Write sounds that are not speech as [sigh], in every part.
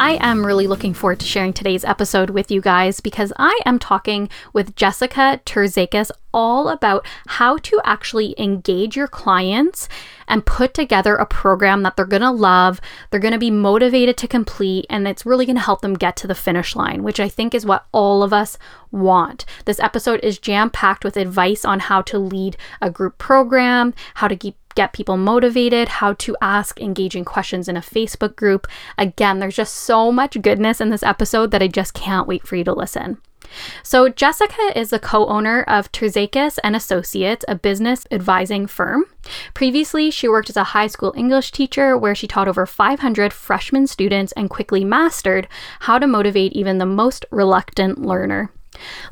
I am really looking forward to sharing today's episode with you guys because I am talking with Jessica Terzakis all about how to actually engage your clients and put together a program that they're going to love, they're going to be motivated to complete, and it's really going to help them get to the finish line, which I think is what all of us want. This episode is jam packed with advice on how to lead a group program, how to keep get people motivated, how to ask engaging questions in a Facebook group. Again, there's just so much goodness in this episode that I just can't wait for you to listen. So, Jessica is the co owner of Terzakis and Associates, a business advising firm. Previously, she worked as a high school English teacher where she taught over 500 freshman students and quickly mastered how to motivate even the most reluctant learner.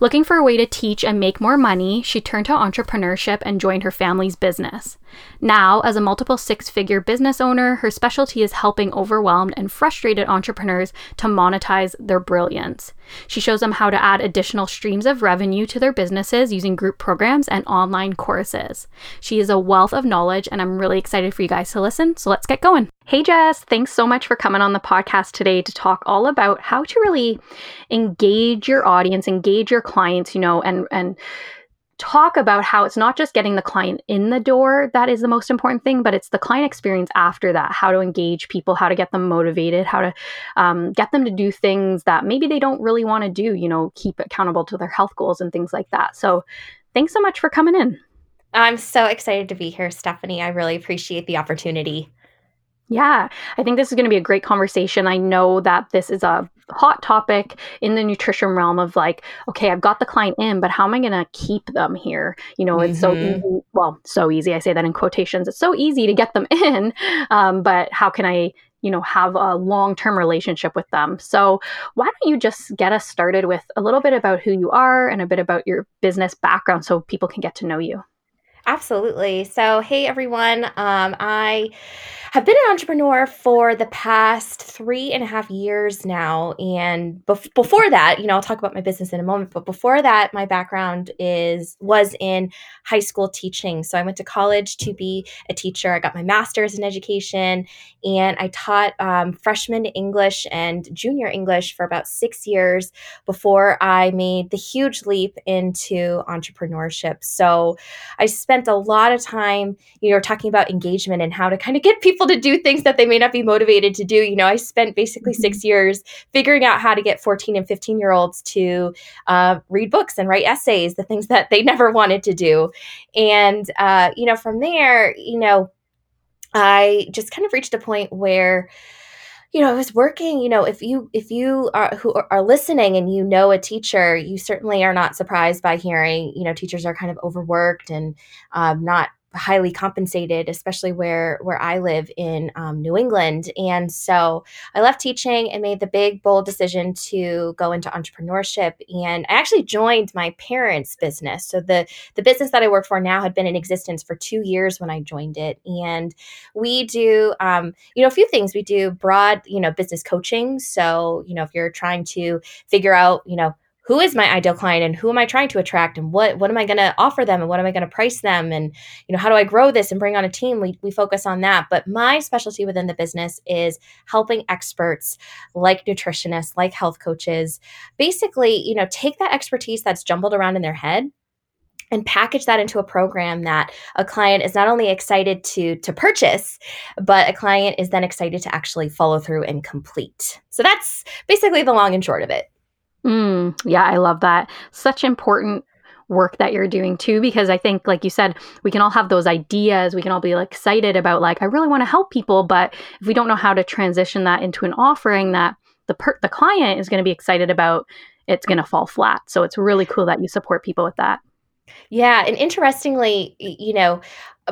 Looking for a way to teach and make more money, she turned to entrepreneurship and joined her family's business. Now, as a multiple six figure business owner, her specialty is helping overwhelmed and frustrated entrepreneurs to monetize their brilliance. She shows them how to add additional streams of revenue to their businesses using group programs and online courses. She is a wealth of knowledge, and I'm really excited for you guys to listen. So let's get going. Hey, Jess, thanks so much for coming on the podcast today to talk all about how to really engage your audience, engage your clients, you know, and, and, talk about how it's not just getting the client in the door that is the most important thing, but it's the client experience after that, how to engage people, how to get them motivated, how to um, get them to do things that maybe they don't really want to do, you know, keep accountable to their health goals and things like that. So thanks so much for coming in. I'm so excited to be here, Stephanie. I really appreciate the opportunity. Yeah, I think this is going to be a great conversation. I know that this is a hot topic in the nutrition realm of like, okay, I've got the client in, but how am I going to keep them here? You know, it's mm-hmm. so easy. Well, so easy. I say that in quotations. It's so easy to get them [laughs] in, um, but how can I? you know have a long-term relationship with them so why don't you just get us started with a little bit about who you are and a bit about your business background so people can get to know you Absolutely. So, hey everyone. Um, I have been an entrepreneur for the past three and a half years now. And bef- before that, you know, I'll talk about my business in a moment. But before that, my background is was in high school teaching. So I went to college to be a teacher. I got my master's in education, and I taught um, freshman English and junior English for about six years before I made the huge leap into entrepreneurship. So I spent spent a lot of time, you know, talking about engagement and how to kind of get people to do things that they may not be motivated to do. You know, I spent basically mm-hmm. six years figuring out how to get 14 and 15 year olds to uh, read books and write essays, the things that they [laughs] never wanted to do. And, uh, you know, from there, you know, I just kind of reached a point where, you know, it was working. You know, if you if you are who are listening and you know a teacher, you certainly are not surprised by hearing, you know, teachers are kind of overworked and um, not highly compensated, especially where where I live in um, New England. And so I left teaching and made the big bold decision to go into entrepreneurship. And I actually joined my parents' business. So the the business that I work for now had been in existence for two years when I joined it. And we do um, you know a few things. We do broad you know business coaching. So you know if you're trying to figure out you know who is my ideal client and who am I trying to attract and what what am I going to offer them and what am I going to price them and you know how do I grow this and bring on a team? We we focus on that. But my specialty within the business is helping experts like nutritionists like health coaches basically you know take that expertise that's jumbled around in their head and package that into a program that a client is not only excited to to purchase but a client is then excited to actually follow through and complete. So that's basically the long and short of it Mm, yeah, I love that. Such important work that you're doing too because i think like you said we can all have those ideas we can all be like excited about like i really want to help people but if we don't know how to transition that into an offering that the per- the client is going to be excited about it's going to fall flat so it's really cool that you support people with that Yeah, and interestingly, you know,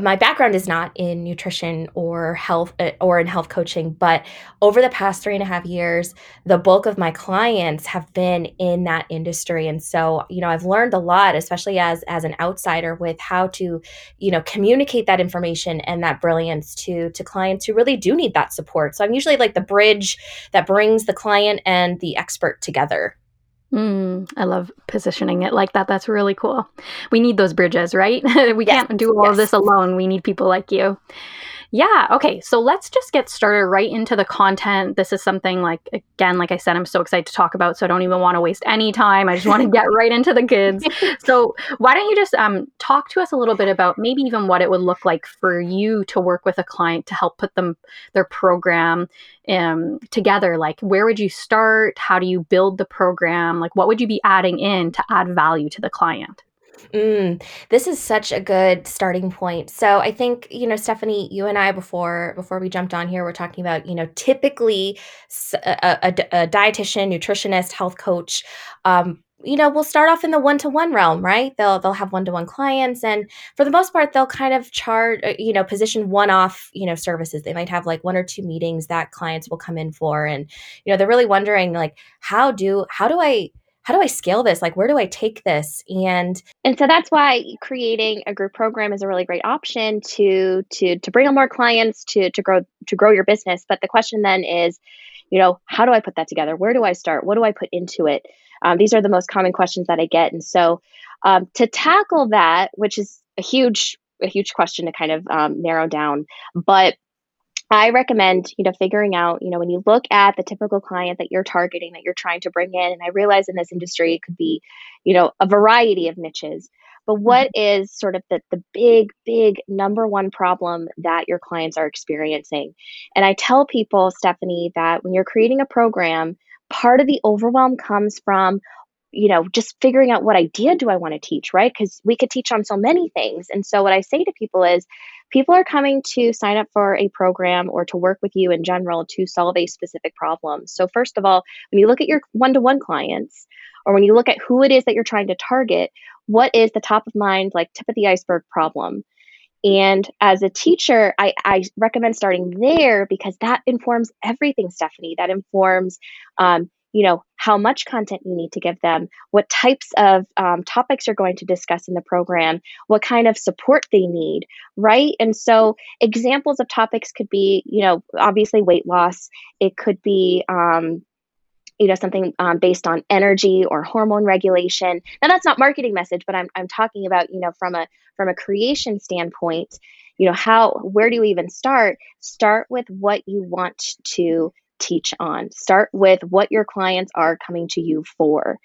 my background is not in nutrition or health uh, or in health coaching, but over the past three and a half years, the bulk of my clients have been in that industry. And so, you know, I've learned a lot, especially as as an outsider, with how to, you know, communicate that information and that brilliance to to clients who really do need that support. So I'm usually like the bridge that brings the client and the expert together. Mm, I love positioning it like that. That's really cool. We need those bridges, right? [laughs] we yes, can't do all yes. of this alone. We need people like you. Yeah. Okay. So let's just get started right into the content. This is something like, again, like I said, I'm so excited to talk about. So I don't even want to waste any time. I just want to get right into the goods. [laughs] So why don't you just um, talk to us a little bit about maybe even what it would look like for you to work with a client to help put them their program um, together? Like, where would you start? How do you build the program? Like, what would you be adding in to add value to the client? Mm, this is such a good starting point. So I think you know, Stephanie, you and I before before we jumped on here, we're talking about you know typically a, a, a dietitian, nutritionist, health coach. Um, you know, we'll start off in the one-to-one realm, right? They'll they'll have one-to-one clients, and for the most part, they'll kind of charge, uh, you know, position one-off, you know, services. They might have like one or two meetings that clients will come in for, and you know, they're really wondering like, how do how do I how do I scale this? Like, where do I take this? And and so that's why creating a group program is a really great option to to to bring on more clients to to grow to grow your business. But the question then is, you know, how do I put that together? Where do I start? What do I put into it? Um, these are the most common questions that I get, and so um, to tackle that, which is a huge a huge question to kind of um, narrow down, but I recommend, you know, figuring out, you know, when you look at the typical client that you're targeting, that you're trying to bring in, and I realize in this industry it could be, you know, a variety of niches. But what mm-hmm. is sort of the, the big, big number one problem that your clients are experiencing? And I tell people, Stephanie, that when you're creating a program, part of the overwhelm comes from you know just figuring out what idea do i want to teach right because we could teach on so many things and so what i say to people is people are coming to sign up for a program or to work with you in general to solve a specific problem. So, first of all, when you look at your one to one clients, or when you look at who it is that you're trying to target, what is the top of mind, like tip of the iceberg problem? And as a teacher, I, I recommend starting there because that informs everything, Stephanie. That informs um, you know how much content you need to give them what types of um, topics you're going to discuss in the program what kind of support they need right? And so examples of topics could be you know obviously weight loss. It could be um, you know something um, based on energy or hormone regulation. Now that's not marketing message but I'm, I'm talking about you know from a from a creation standpoint you know how where do you even start? Start with what you want to teach on. Start with what your clients are coming to you for.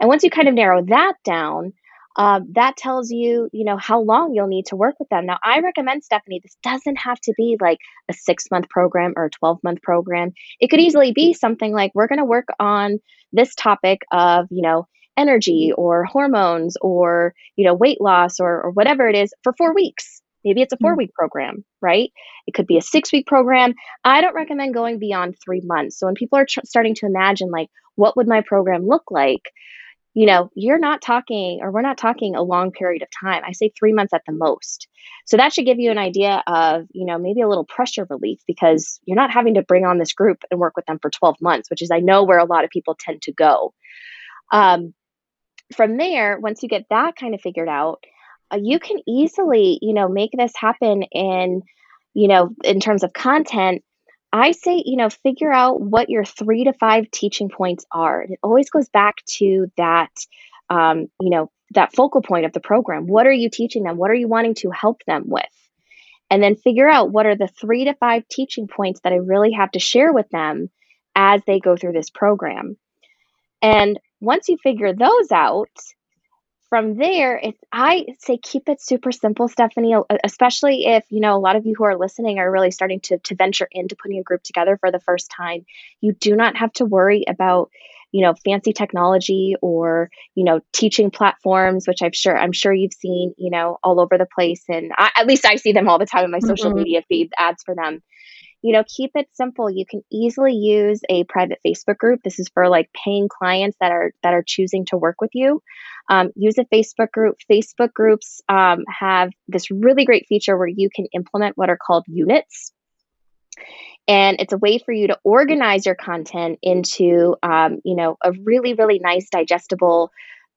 And once you kind of narrow that down, um, that tells you, you know, how long you'll need to work with them. Now, I recommend, Stephanie, this doesn't have to be like a six month program or a 12 month program. It could easily be something like we're going to work on this topic of, you know, energy or hormones or, you know, weight loss or, or whatever it is for four weeks. Maybe it's a four mm. week program, right? It could be a six week program. I don't recommend going beyond three months. So when people are tr- starting to imagine, like, what would my program look like? You know, you're not talking, or we're not talking a long period of time. I say three months at the most. So that should give you an idea of, you know, maybe a little pressure relief because you're not having to bring on this group and work with them for 12 months, which is, I know, where a lot of people tend to go. Um, from there, once you get that kind of figured out, you can easily, you know, make this happen in, you know, in terms of content. I say, you know, figure out what your three to five teaching points are. It always goes back to that, um, you know, that focal point of the program. What are you teaching them? What are you wanting to help them with? And then figure out what are the three to five teaching points that I really have to share with them as they go through this program. And once you figure those out, from there, it's I say keep it super simple, Stephanie. Especially if you know a lot of you who are listening are really starting to to venture into putting a group together for the first time. You do not have to worry about you know fancy technology or you know teaching platforms which i'm sure i'm sure you've seen you know all over the place and I, at least i see them all the time in my social mm-hmm. media feed ads for them you know, keep it simple. You can easily use a private Facebook group. This is for like paying clients that are that are choosing to work with you. Um, use a Facebook group. Facebook groups um, have this really great feature where you can implement what are called units. And it's a way for you to organize your content into, um, you know, a really, really nice, digestible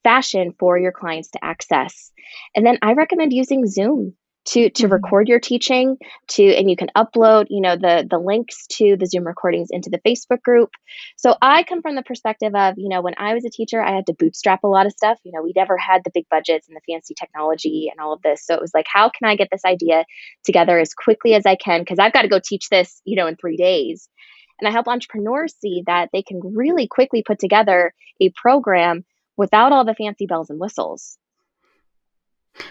fashion for your clients to access. And then I recommend using Zoom to to mm-hmm. record your teaching to and you can upload you know the the links to the zoom recordings into the facebook group. So i come from the perspective of you know when i was a teacher i had to bootstrap a lot of stuff. You know we never had the big budgets and the fancy technology and all of this. So it was like how can i get this idea together as quickly as i can? Because i've got to go teach this you know in three days. And i help entrepreneurs see that they can really quickly put together a program without all the fancy bells and whistles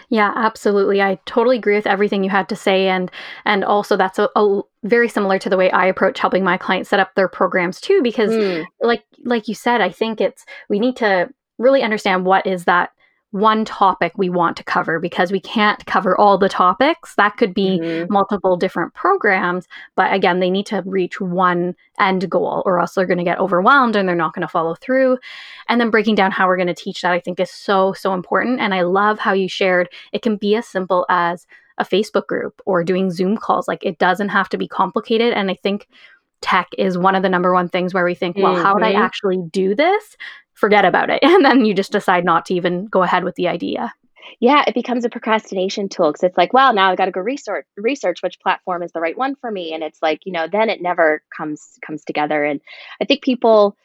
yeah, absolutely. I totally agree with everything you had to say, and and also that's a, a very similar to the way I approach helping my clients set up their programs too. Because, mm. like like you said, I think it's we need to really understand what is that one topic we want to cover because we can't cover all the topics. That could be mm-hmm. multiple different programs, but again, they need to reach one end goal or else they're going to get overwhelmed and they're not going to follow through. And then breaking down how we're going to teach that, I think, is so, so important. And I love how you shared it can be as simple as a Facebook group or doing Zoom calls. Like it doesn't have to be complicated. And I think tech is one of the number one things where we think, well, mm-hmm. how would I mm-hmm. actually do this? Forget about it. [laughs] And then you just decide not to even go ahead with the idea. Yeah, it becomes a procrastination tool because it's like, well, now I got to go research research which platform is the right one for me, and it's like, you know, then it never comes comes together. And I think people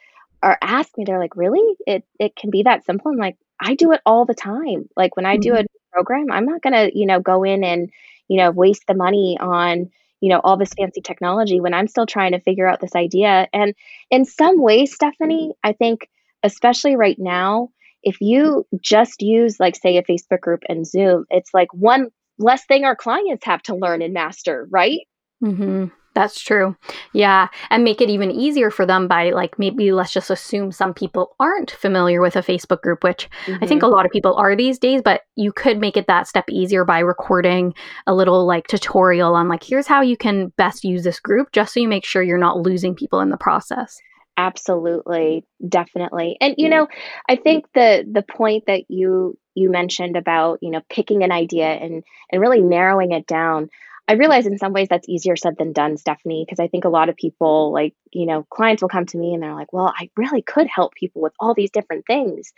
are asking me, they're like, really? It it can be that simple? I'm like, I do it all the time. Like when I do mm-hmm. a program, I'm not gonna, you know, go in and you know waste the money on you know all this fancy technology when I'm still trying to figure out this idea. And in some ways, Stephanie, I think especially right now, if you just use, like, say, a Facebook group and Zoom, it's like one less thing our clients have to learn and master, right? Mm-hmm. That's true. Yeah. And make it even easier for them by, like, maybe let's just assume some people aren't familiar with a Facebook group, which mm-hmm. I think a mm-hmm. lot of people are these days, but you could make it that step easier by recording a little, like, tutorial on, like, here's how you can best use this group, just so you make sure you're not losing people in the process. Absolutely, definitely. And you know, I think the the point that you you mentioned about, you know, picking an idea and and really narrowing it down, I realize in some ways that's easier said than done, Stephanie, because I think a lot of people like, you know, clients will come to me and they're like, "Well, I really could help people with all these different things."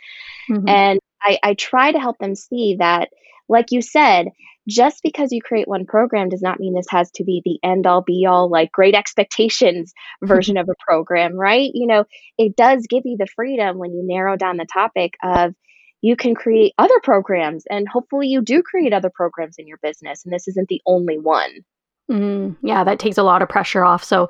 Mm-hmm. And I I try to help them see that like you said, just because you create one program does not mean this has to be the end all be all, like great expectations [laughs] version of a program, right? You know, it does give you the freedom when you narrow down the topic of you can create other programs and hopefully you do create other programs in your business and this isn't the only one. Mm, yeah, that takes a lot of pressure off. So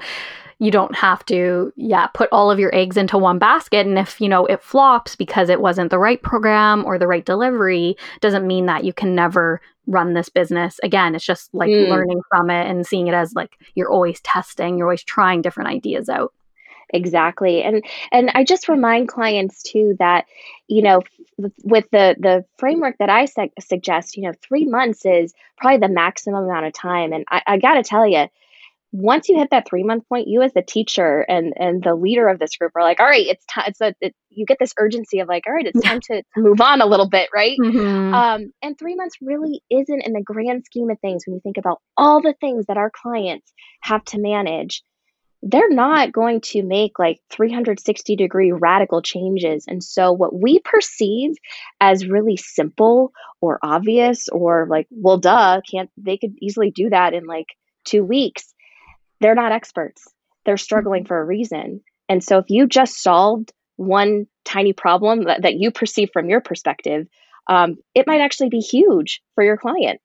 you don't have to, yeah, put all of your eggs into one basket. And if, you know, it flops because it wasn't the right program or the right delivery, doesn't mean that you can never run this business again. It's just like mm. learning from it and seeing it as like you're always testing, you're always trying different ideas out exactly and and i just remind clients too that you know with the the framework that i su- suggest you know three months is probably the maximum amount of time and i, I gotta tell you once you hit that three month point, you as the teacher and and the leader of this group are like, all right, it's time. It's a it, you get this urgency of like, all right, it's time to, move on a little bit, right? Mm-hmm. Um, and three months really isn't in the grand scheme of things when you think about all the things that our clients have to manage. They're not going to make like 360 degree radical changes. And so, what we perceive as really simple or obvious or like, well, duh, can't they could easily do that in like two weeks they're not experts. They're struggling mm-hmm. for a reason. And so if you just solved one tiny problem that, that you perceive from your perspective, um, it might actually be huge for your client.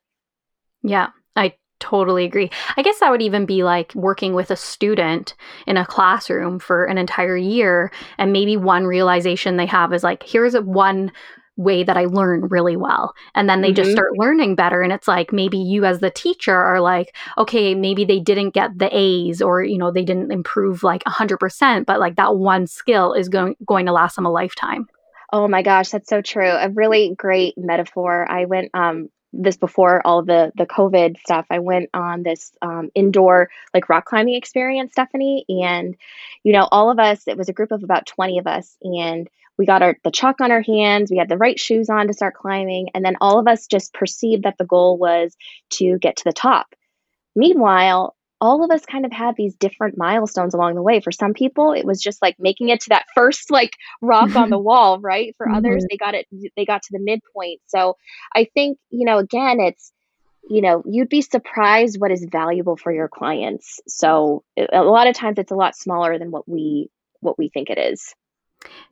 Yeah, I totally agree. I guess that would even be like working with a student in a classroom for an entire year. And maybe one realization they have is like, here's a one way that I learn really well. And then they mm-hmm. just start learning better. And it's like maybe you as the teacher are like, okay, maybe they didn't get the A's or, you know, they didn't improve like 100%, but like that one skill is going, going to last them a lifetime. Oh my gosh, that's so true. A really great metaphor. I went um, this before all the the COVID stuff. I went on this um, indoor like rock climbing experience, Stephanie, and you know, all of us. It was a group of about twenty of us, and we got our the chalk on our hands. We had the right shoes on to start climbing, and then all of us just perceived that the goal was to get to the top. Meanwhile, all of us kind of had these different milestones along the way. For some people, it was just like making it to that first like rock on the [laughs] wall, right? For mm-hmm. others, they got it they got to the midpoint. So, I think, you know, again, it's you know, you'd be surprised what is valuable for your clients. So, a lot of times it's a lot smaller than what we what we think it is.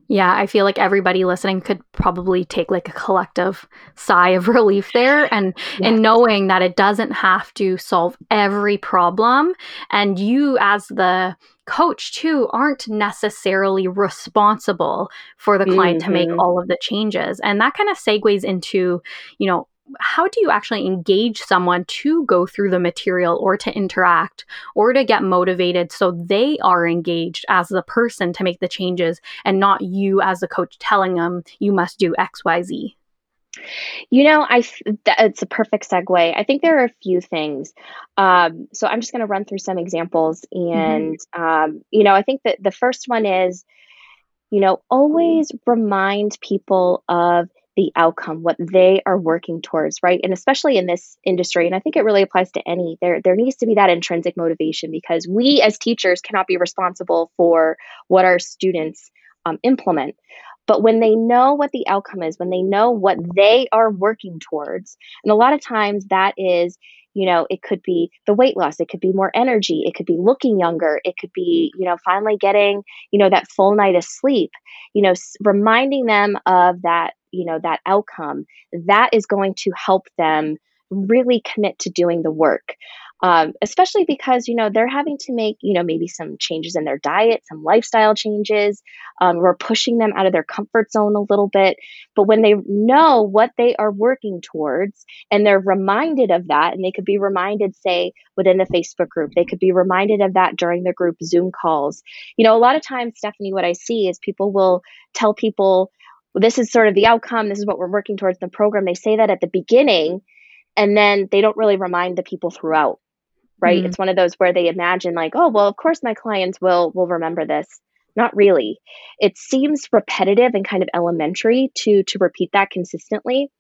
Yeah, I feel like everybody listening could probably take like a collective sigh of relief there [laughs] and yes. and knowing that it doesn't have to solve every problem and you as the coach too aren't necessarily responsible for the client mm-hmm. to make mm-hmm. all of the changes. And that kind of segues into, you know, how do you actually engage someone to go through the material or to interact or to get motivated so they are engaged as the person to make the changes and not you as the coach telling them you must do xyz you know, I it's a perfect segue. I think there are a few things. Um, so I'm just going to run through some examples, mm-hmm. and mm-hmm. um, you know, I think that the first one is, you know, always remind people of the outcome, what they are working towards, right? And especially in this industry, and I think it really applies to any, there there needs to be that intrinsic motivation because we as teachers cannot be responsible for what our students um, implement. But when they know what the outcome is, when they know what they are working towards, and a lot of times that is you know it could be the weight loss it could be more energy it could be looking younger it could be you know finally getting you know that full night of sleep you know reminding them of that you know that outcome that is going to help them really commit to doing the work. Um, especially because you know they're having to make you know maybe some changes in their diet some lifestyle changes. Um, we're pushing them out of their comfort zone a little bit. But when they know what they are working towards and they're reminded of that and they could be reminded say within the facebook group they could be reminded of that during the group zoom calls. You know a lot of times stephanie what i see is people will tell people well, this is sort of the outcome this is what we're working towards in the program they say that at the beginning and then they don't really remind the people throughout right mm-hmm. it's one of those where they imagine like oh well of course my clients will will remember this not really it seems repetitive and kind of elementary to to repeat that consistently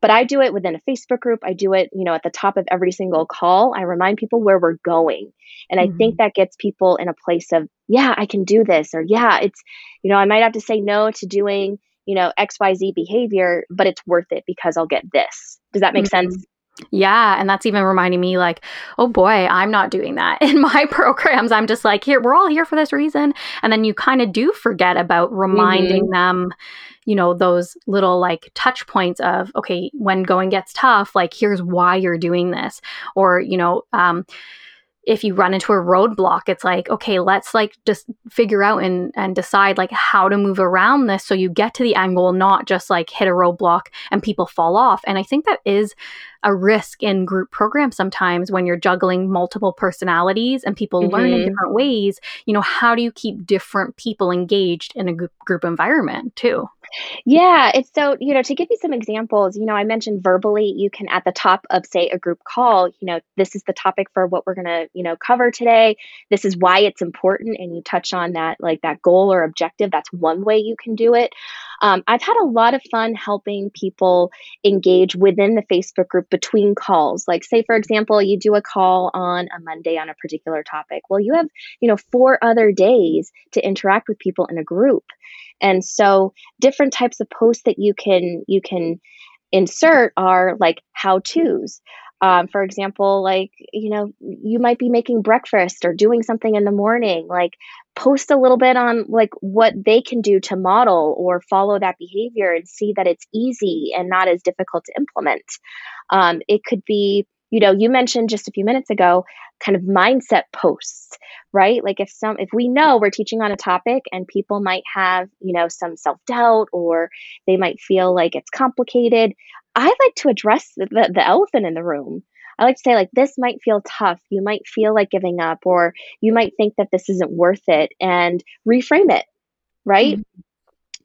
but i do it within a facebook group i do it you know at the top of every single call i remind people where we're going and mm-hmm. i think mm-hmm. that gets people in a place of yeah i can do this or yeah it's you know i might have to say no to doing you know xyz behavior but it's worth it because i'll get this does that make mm-hmm. sense yeah. And that's even reminding me, like, oh boy, I'm not doing that. [laughs] In my [laughs] programs, I'm just like, here, we're all here for this reason. And then you kind of do forget about reminding mm-hmm. them, you know, those little like touch points of, okay, when going gets tough, like, here's why you're doing this. Or, you know, um, if you run into a roadblock it's like okay let's like just figure out and and decide like how to move around this so you get to the angle not just like hit a roadblock and people fall off and i think that is a risk in group programs sometimes when you're juggling multiple personalities and people mm-hmm. learn in mm-hmm. different ways you know how do you keep different people engaged in a group environment too yeah, it's so, you know, to give you some examples, you know, I mentioned verbally, you can at the top of, say, a group call, you know, this is the topic for what we're going to, you know, cover today. This is why it's important. And you touch on that, like that goal or objective. That's one way you can do it. Um, I've had a lot of fun helping people engage within the Facebook group between calls. Like, say, for example, you do a call on a Monday on a particular topic. Well, you have, you know, four other days to interact with people in a group. And so different types of posts that you can you can insert are like how to's. Um, for example, like, you know, you might be making breakfast or doing something in the morning, like post a little bit on like what they can do to model or follow that behavior and see that it's easy and not as difficult to implement. Um, it could be, you know, you mentioned just a few minutes ago kind of mindset posts, right? Like if some if we know we're teaching on a topic and people might have, you know, some self-doubt or they might feel like it's complicated, I like to address the, the, the elephant in the room. I like to say, like, this might feel tough. You might feel like giving up, or you might think that this isn't worth it, and reframe it, right? Mm-hmm.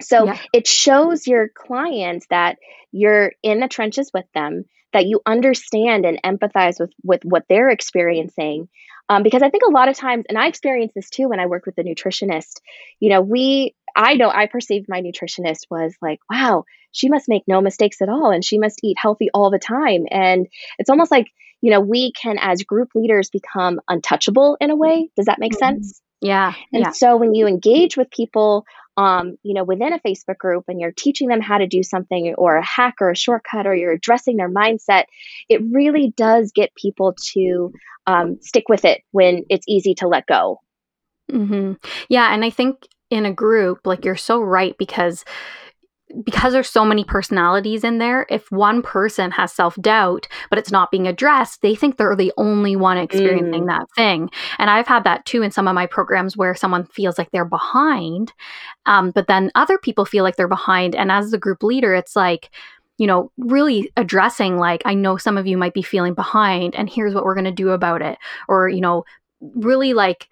So Yeah. it shows your clients that you're in the trenches with them, that you understand and empathize with with what they're experiencing. Um, because I think a lot of times, and I experienced this too when I worked with the nutritionist. You know, we I know I perceived my nutritionist was like, wow, she must make no mistakes at all, and she must eat healthy all the time. And it's almost like you know we can as group leaders become untouchable in a way. Does that make Mhm. sense? Yeah. And Yeah. so when you engage with people, um, you know, within a Facebook group and you're teaching them how to do something or a hack or a shortcut or you're addressing their mindset, it really does get people to um, stick with it when it's easy to let go. hmm Yeah, and I think in a group, like you're so right because because there's so many personalities in there, if one person has self-doubt, but it's not being addressed, they think they're the only one experiencing that thing. And I've had that too in some of my programs where someone feels like they're behind, um, but then other people feel like they're behind. And as the group leader, it's like, you know, really addressing, like, I know some of you might be feeling behind, and here's what we're going to do about it. Or, you know, really like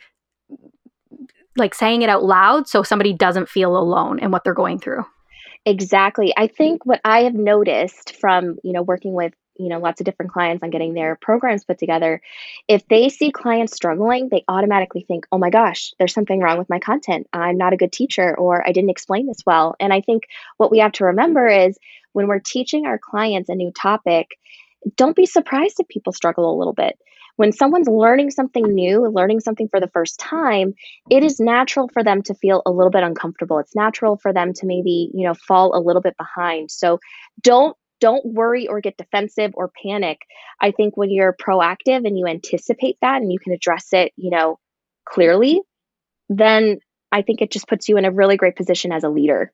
like saying it out loud so somebody doesn't feel alone in what they're going through. Exactly. I mm-hmm. think what I have noticed from, you know, working with, you know, lots of different clients on getting their programs put together, if they see clients struggling, they automatically think, "Oh my gosh, there's something wrong with my content. I'm not a good teacher or I didn't explain this well." And I think what we have to remember mm-hmm. is when we're teaching our clients a new topic, don't be surprised if people struggle a little bit. When someone's learning something new, learning something for the first time, it is natural for them to feel a little bit uncomfortable. It's natural for them to maybe, you know, fall a little bit behind. So don't don't worry or get defensive or panic. I think when you're proactive and you anticipate that and you can address it, you know, clearly, then I think it just puts you in a really great position as a leader.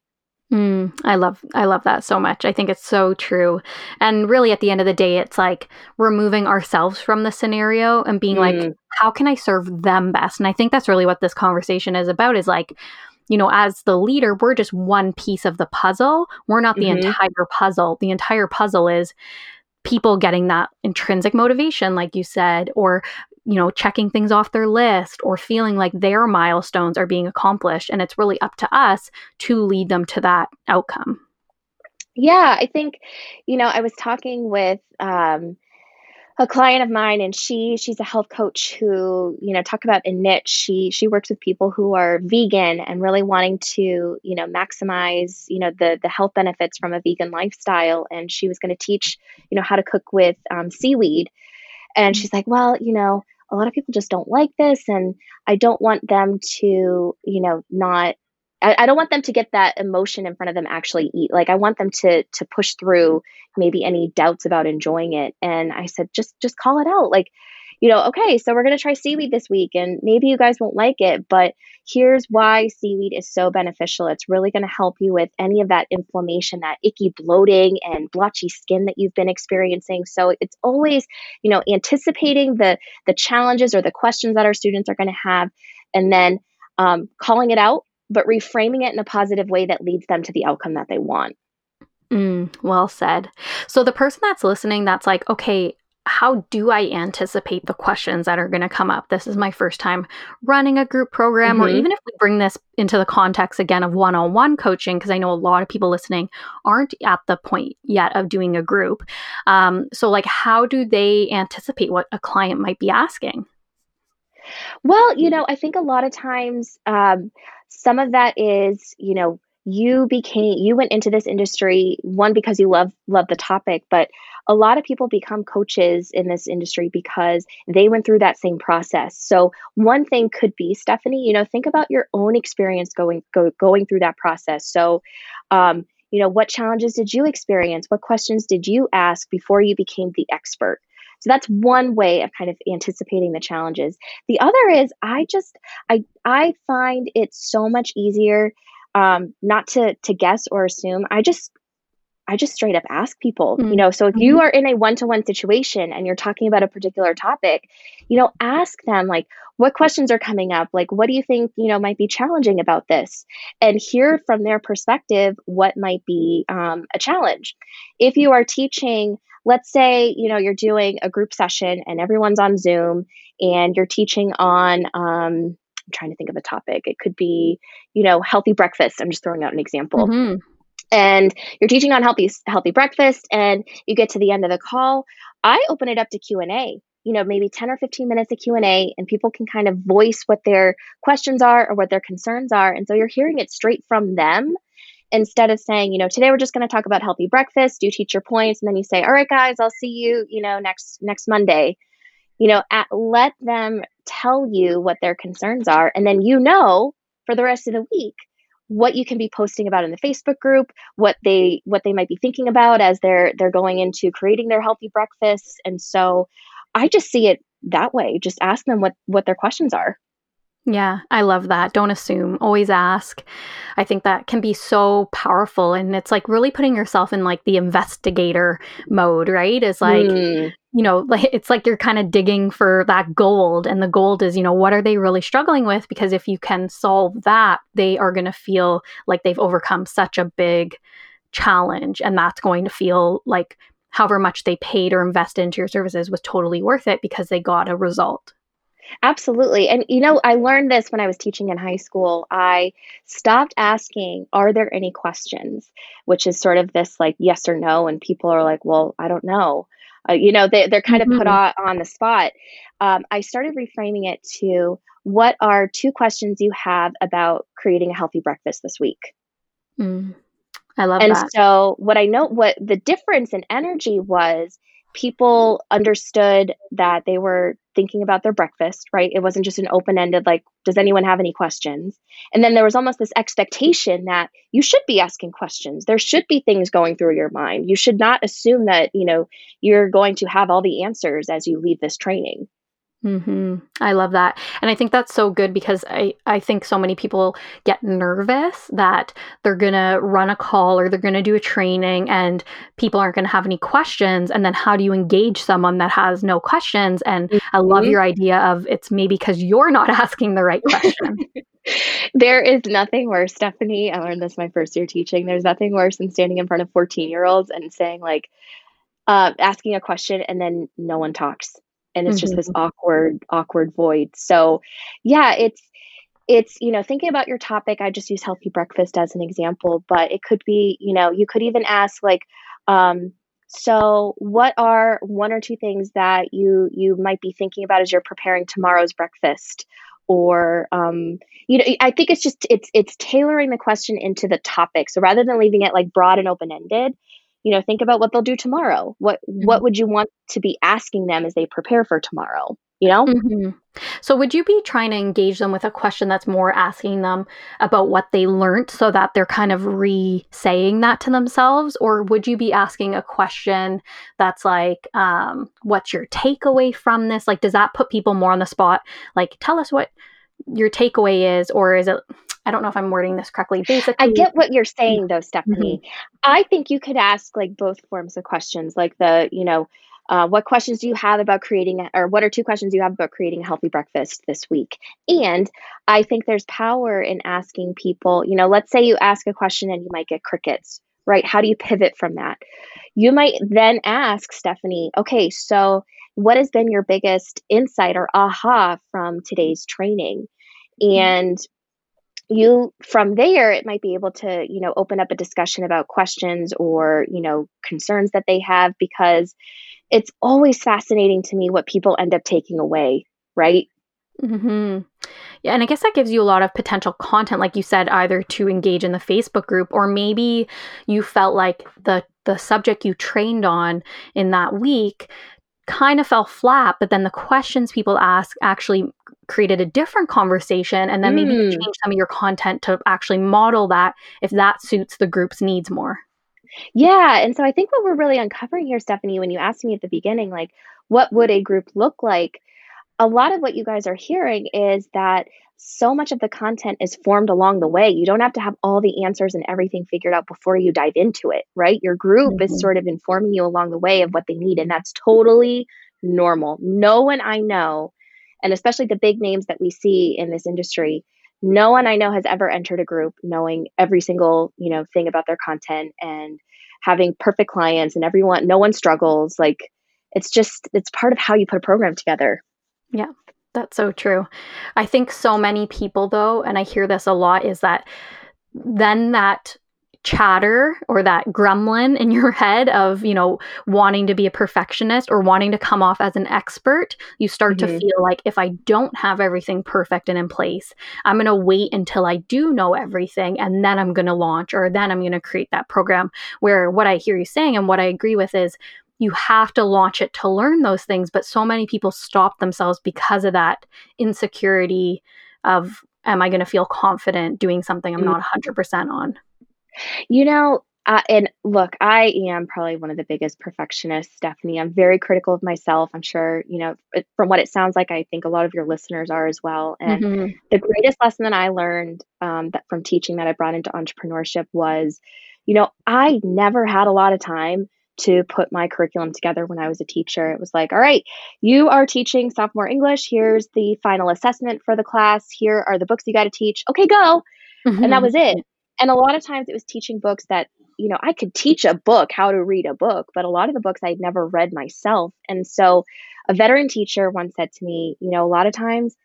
Mm, I love I love that so much. I think it's so true. And really at the end of the day it's like removing ourselves from the scenario and being like Mm. how can I serve them best? And I think that's really what this conversation is about is like you know, as the leader, we're just one piece of the puzzle. We're not the Mhm. entire puzzle. The entire puzzle is people getting that intrinsic motivation like you said or you know, checking things off their list or feeling like their milestones are being accomplished and it's really up to us to lead them to that outcome. Yeah, I think, you know, I was talking with um, a client of mine, and she she's a health coach who, you know, talk about a niche. She she works with people who are vegan and really wanting to, you know, maximize, you know, the the health benefits from a vegan lifestyle. And she was going to teach, you know, how to cook with um, seaweed. And she's like, well, you know, a lot of people just don't like this, and I don't want them to, you know, not I, I don't want them to get that emotion in front of them actually eat. Like I want them to to push through maybe any doubts about enjoying it. And I said, just just call it out. Like, you know, okay, so we're gonna try seaweed this week, and maybe you guys won't like it, but here's why seaweed is so beneficial. It's really gonna help you with any of that inflammation, that icky bloating and blotchy skin that you've been experiencing. So it's always, you know, anticipating the the challenges or the questions that our students are gonna have, and then um, calling it out but reframing it in a positive way that leads them to the outcome that they want. Mm, well said. So, the person that's listening, that's like, okay, how do I anticipate the questions that are going to come up? This is my first time running a group program, or Mhm. even if we bring this into the context again of one on one coaching, because I know a lot of people listening aren't at the point yet of doing a group. Um, so, like, how do they anticipate what a client might be asking? Well, you know, I think a lot of times um, some of that is, you know, you became you went into this industry one because you love love the topic, but a lot of people become coaches in this industry because they went through that same process. So one thing could be, Stephanie, you know, think about your own experience going go, going through that process. So, um, you know, what challenges did you experience? What questions did you ask before you became the expert? So that's one way of kind of anticipating the challenges. The other is I just I I find it so much easier um, not to to guess or assume. I just I just straight up ask people, Mm. you know. So if you are in a one to one situation and you're talking about a particular topic, you know, ask them like, what questions are coming up? Like, what do you think, you know, might be challenging about this? And hear from their perspective what might be um, a challenge. If you are teaching, let's say, you know, you're doing a group session and everyone's on Zoom and you're teaching on, um, I'm trying to think of a topic. It could be, you know, healthy breakfast. I'm just throwing out an example. Mm-hmm. And you're teaching on healthy healthy breakfast and you get to the end of the call, I open it up to Q&A. You know, maybe 10 or 15 minutes of Q&A and people can kind of voice what their questions are or what their concerns are. And so you're hearing it straight from them instead of saying, you know, today we're just going to talk about healthy breakfast, you teach your points and then you say, "All right guys, I'll see you, you know, next next Monday." You know, at, let them tell you what their concerns are and then you know for the rest of the week what you can be posting about in the Facebook group, what they what they might be thinking about as they're they're going into creating their healthy breakfasts. And so I just see it that way. Just ask them what what their questions are. Yeah, I love that. Don't assume, always ask. I think that can be so powerful and it's like really putting yourself in like the investigator mode, right? Is like mm. you know, like [laughs] it's like you're kind of digging for that gold and the gold is, you know, what are they really struggling with because if you can solve that, they are going to feel like they've overcome such a big challenge and that's going to feel like however much they paid or invested into your services was totally worth it because they got a result. Absolutely. And you know, I learned this when I was teaching in high school. I stopped asking, Are there any questions? Which is sort of this like yes or no. And people are like, Well, I don't know. Uh, you know, they, they're kind of put mm-hmm. on, on the spot. Um, I started reframing it to what are two questions you have about creating a healthy breakfast this week? Mm, I love and that. And so, what I know, what the difference in energy was people understood that they were thinking about their breakfast, right? It wasn't just an open ended, like, does anyone have any questions? And then there was almost this expectation that you should be asking questions. There should be things going through your mind. You should not assume that, you know, you're going to have all the answers as you leave this training. Mm-hmm. I love that. And I think that's so good because I, I think so many people get nervous that they're going to run a call or they're going to do a training and people aren't going to have any questions. And then how do you engage someone that has no questions? And mm-hmm. I love mm-hmm. your idea of it's maybe because you're not [laughs] asking the right question. [laughs] there is nothing worse, Stephanie. I learned this my first year teaching. There's nothing worse than standing in front of 14 year olds and saying, like, uh, asking a question and then no one talks and it's mm-hmm. just this mm-hmm. awkward awkward void so yeah it's it's you know thinking about your topic i just use healthy breakfast as an example but it could be you know you could even ask like um so what are one or two things that you you might be thinking about as you're preparing tomorrow's breakfast or um, you know i think it's just it's it's tailoring the question into the topic so rather than leaving it like broad and open ended you know think about what they'll do tomorrow. What mm-hmm. what would you want to be asking them as they prepare for tomorrow you know? Mm-hmm. so would you be trying to engage them with a question that's more asking them about what they learned so that they're kind of re-saying that to themselves? Or would you be asking a question that's like um, what's your takeaway from this? Like does that put people more on the spot? Like tell us what your takeaway is or is it I don't know if I'm wording this correctly. Basically, I get what you're saying though, Stephanie. Mm-hmm. I think you could ask like both forms of questions, like the, you know, uh, what questions do you have about creating, or what are two questions you have about creating a healthy breakfast this week? And I think there's power in asking people, you know, let's say you ask a question and you might get crickets, right? How do you pivot from that? You might then ask Stephanie, okay, so what has been your biggest insight or aha from today's training? Mm-hmm. And you from there it might be able to you know open up a discussion about questions or you know concerns that they have because it's always fascinating to me what people end up taking away right? Hmm Yeah, and I guess that gives you a lot of potential content, like you said, either to engage in the Facebook group, or maybe you felt like the the subject you trained on in that week kind of fell flat, but then the questions people ask actually created a different conversation. And then mm. maybe you change some of your content to actually model that if that suits the group's needs more. Yeah. And so I think what we're really uncovering here, Stephanie, when you asked me at the beginning, like, what would a group look like? A lot of what you guys are hearing is that so much of the content is formed along the way. You don't have to have all the answers and everything figured out before you dive into it, right? Your group mm-hmm. is sort of informing you along the way of what they need, and that's totally normal. No one I know, and especially the big names that we see in this industry, no one I know has ever entered a group knowing every single, you know, thing about their content and having perfect clients and everyone no one struggles like it's just it's part of how you put a program together. Yeah. That's so true. I think so many people, though, and I hear this a lot, is that then that chatter or that gremlin in your head of, you know, wanting to be a perfectionist or wanting to come off as an expert, you start mm-hmm. to feel like if I don't have everything perfect and in place, I'm going to wait until I do know everything and then I'm going to launch or then I'm going to create that program. Where what I hear you saying and what I agree with is you have to launch it to learn those things. But so many people stop themselves because of that insecurity of, am I going to feel confident doing something I'm mm. not 100% on? You know, uh, and look, I am probably one of the biggest perfectionists, Stephanie. I'm very critical of myself. I'm sure, you know, from what it sounds like, I think a lot of your listeners are as well. And mm-hmm. the greatest lesson that I learned um, that from teaching that I brought into entrepreneurship was, you know, I never had a lot of time to put my curriculum together when I was a teacher. It was like, all right, you are teaching sophomore English. Here's the final assessment for the class. Here are the books you got to teach. Okay, go. Mm-hmm. And that mm-hmm. was it. And a lot of times it was teaching books that, you know, I could teach a book how to read a book, but a lot of the books I'd never read myself. And so a veteran teacher once said to me, you know, a lot of times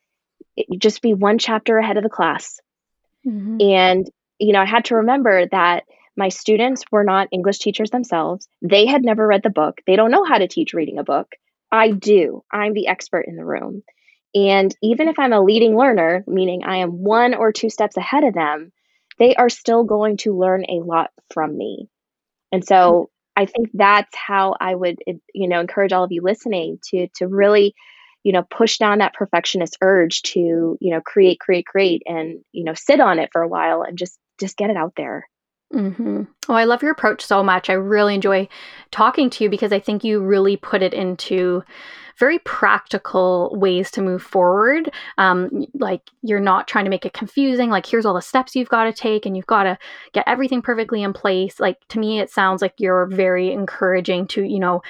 it, just be one chapter ahead of the class. Mm-hmm. And, you know, I had to remember that my students were not English teachers themselves. They had never read the book. They don't know how to teach reading a book. I do. I'm the expert in the room. And even if I'm a leading learner, meaning I am one or two steps ahead of them, they are still going to learn a lot from me. And so I think that's how I would you know encourage all of you listening to to really you know push down that perfectionist urge to you know create create create and you know sit on it for a while and just just get it out there Mm-hmm. Oh, I love your approach so much. I really enjoy talking to you because I think you really put it into very practical ways to move forward. Um, like you're not trying to make it confusing. Like here's all the steps you've got to take, and you've got to get everything perfectly in place. Like to me, it sounds like you're very encouraging to you know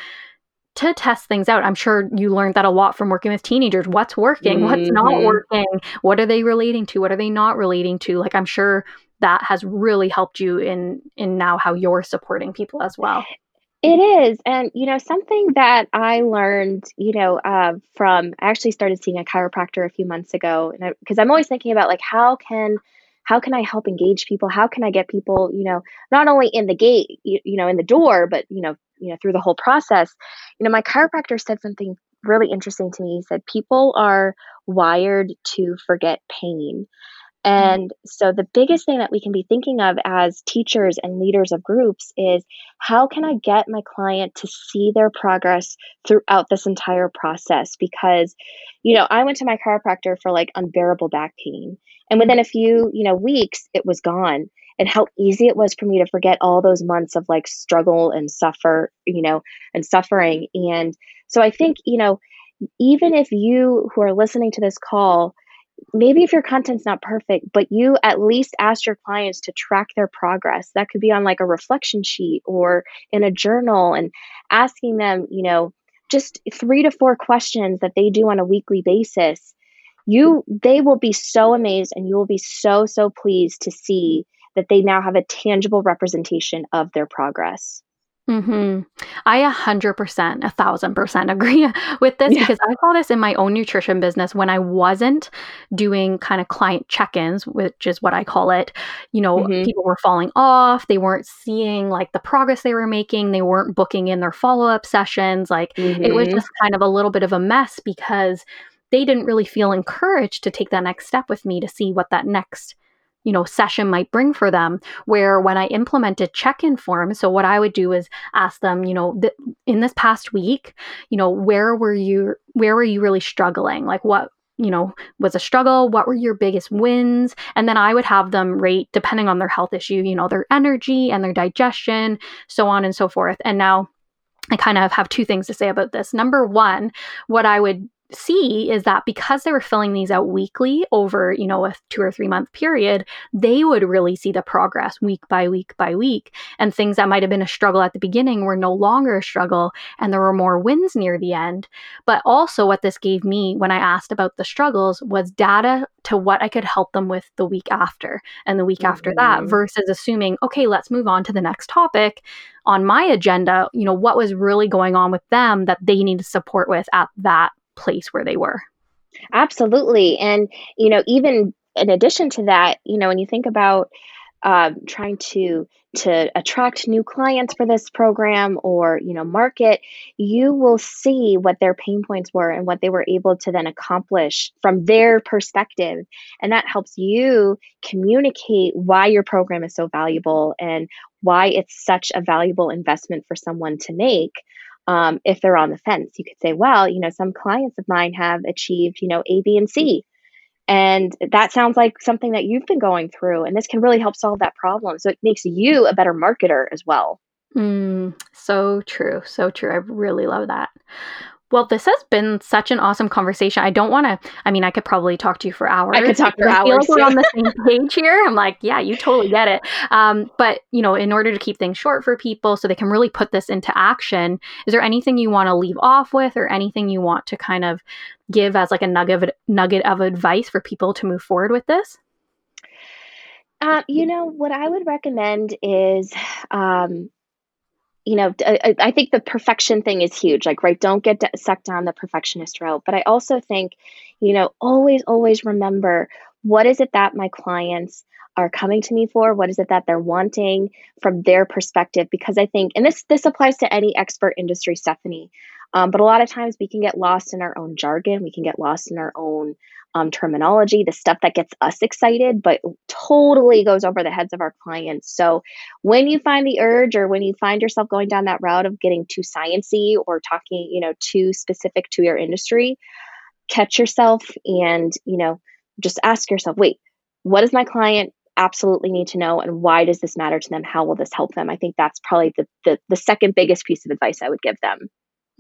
to test things out. I'm sure you learned that a lot from working with teenagers. What's working? Mm-hmm. What's not mm-hmm. working? What are they relating to? What are they not relating to? Like I'm sure that has really helped you in in now how you're supporting people as well. It is. And, you know, something that I learned, you know, uh, from, I actually started seeing a chiropractor a few months ago. And because I'm always thinking about like, how can, how can I help engage people? How can I get people, you know, not only in the gate, you, you know, in the door, but, you know, you know, through the whole process. You know, my chiropractor said something really interesting to me. He said, people are wired to forget pain. Mm-hmm. And so, the biggest thing that we can be thinking of as teachers and leaders of groups is how can I get my client to see their progress throughout this entire process? Because, you know, I went to my chiropractor for like unbearable back pain. And within a few, you know, weeks, it was gone. And how easy it was for me to forget all those months of like struggle and suffer, you know, and suffering. And so I think, you know, even if you who are listening to this call, maybe if your content's not perfect, but you at least ask your clients to track their progress. That could be on like a reflection sheet or in a journal and asking them, you know, just three to four questions that they do on a weekly basis. You they will be so amazed and you will be so so pleased to see that they now have a tangible representation of their progress. Mm-hmm. I a hundred percent, a thousand percent [laughs] agree with this yeah. because I saw this in my own nutrition business when I wasn't doing kind of client check-ins, which is what I call it. You know, mm-hmm. people were falling off. They weren't seeing like the progress they were making. They weren't booking in their follow-up sessions. Like mm-hmm. it was mm-hmm. just kind of a little bit of a mess because they didn't really feel encouraged to take that next step with me to see what that next you know session might bring for them where when i implemented check-in forms so what i would do is ask them you know th- in this past week you know where were you where were you really struggling? Like what you know was a struggle? What were your biggest wins? And then i would have them rate depending on their health issue you know their energy and their digestion so on and so forth. And now I kind of have two things to say about this. Number one, what I would see is that because they were filling these out weekly over, you know, a two or three month period, they would really see the progress week by week by week. And things that might have been a struggle at the beginning were no longer a struggle and there were more wins near the end. But also, what this gave me when I asked about the struggles was data to what I could help them with the week after and the week mm-hmm. after that mm-hmm. versus assuming, okay, let's move on to the next topic on my agenda. You know, what was really going on with them that they needed support with at that place where they were. Absolutely. And, you know, even in addition to that, you know, when you think about um, trying to to attract new clients for this program or you know market you will see what their pain points were and what they were able to then accomplish from their perspective and that helps you communicate why your program is so valuable and why it's such a valuable investment for someone to make um, if they're on the fence you could say well you know some clients of mine have achieved you know a b and c and that sounds like something that you've been going through, and this can really help solve that problem. So it makes you a better marketer as well. Mm, so true. So true. I really love that. Well, this has been such an awesome conversation. I don't want to. I mean, I could probably talk to you for hours. I could talk for I hours. Like we're on the same page here. I'm like, yeah, you totally get it. Um, but you know, in order to keep things short for people, so they can really put this into action, is there anything you want to leave off with, or anything you want to kind of give as like a nugget of, nugget of advice for people to move forward with this? Uh, you know, what I would recommend is um, you know, I, I think the perfection thing is huge. Like, right, don't get sucked down the perfectionist route. But I also think, you know, always, always remember what is it that my clients are coming to me for what is it that they're wanting from their perspective because i think and this this applies to any expert industry stephanie um, but a lot of times we can get lost in our own jargon we can get lost in our own um, terminology, the stuff that gets us excited, but totally goes over the heads of our clients. So when you find the urge or when you find yourself going down that route of getting too sciency or talking, you know, too specific to your industry, catch yourself and, you know, just ask yourself, wait, what does my client absolutely need to know and why does this matter to them? How will this help them? I think that's probably the, the, the second biggest piece of advice I would give them.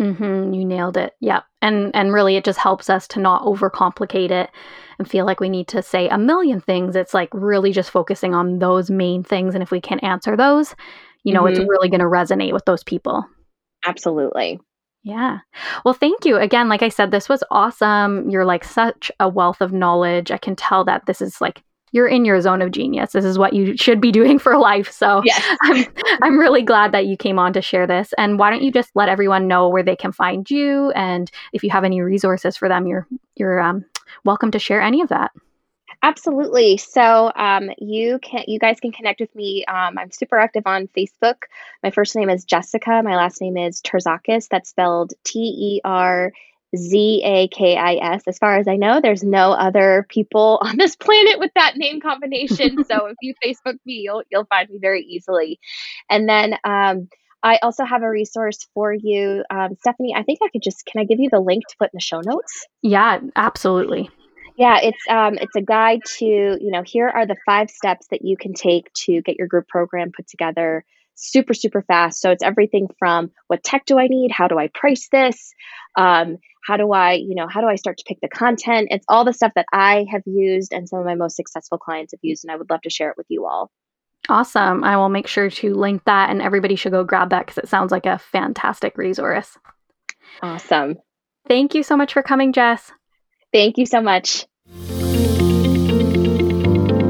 Mm-hmm, you nailed it. Yeah. And and really it just helps us to not overcomplicate it and feel like we need to say a million things. It's like really just focusing on those main things and if we can answer those, you know, mm-hmm. it's really going to resonate with those people. Absolutely. Yeah. Well, thank you. Again, like I said, this was awesome. You're like such a wealth of knowledge. I can tell that this is like you're in your zone of genius. This is what you should be doing for life. So yes. [laughs] I'm, I'm really glad that you came on to share this. And why don't you just let everyone know where they can find you and if you have any resources for them, you're you're um, welcome to share any of that. Absolutely. So um, you can you guys can connect with me. Um, I'm super active on Facebook. My first name is Jessica. My last name is Terzakis. That's spelled T E R Z A K I S. As far as I know, there's no other people [laughs] on this planet with that name combination. so if you Facebook me, you'll you'll find me very easily. And then um, I also have a resource for you, um, Stephanie. I think I could just can I give you the link to put in the show notes? Yeah, absolutely. Yeah, it's um, it's a guide to you know here are the five steps that you can take to get your group program put together super super fast. So it's everything from what tech do I need, how do I price this, um, how do i you know how do i start to pick the content? It's all the stuff that i have used and some of my most successful clients have used and i would love to share it with you all. Awesome. I will make sure to link that and everybody should go grab that because it sounds like a fantastic resource. Awesome. Thank you so much for coming jess. Thank you so much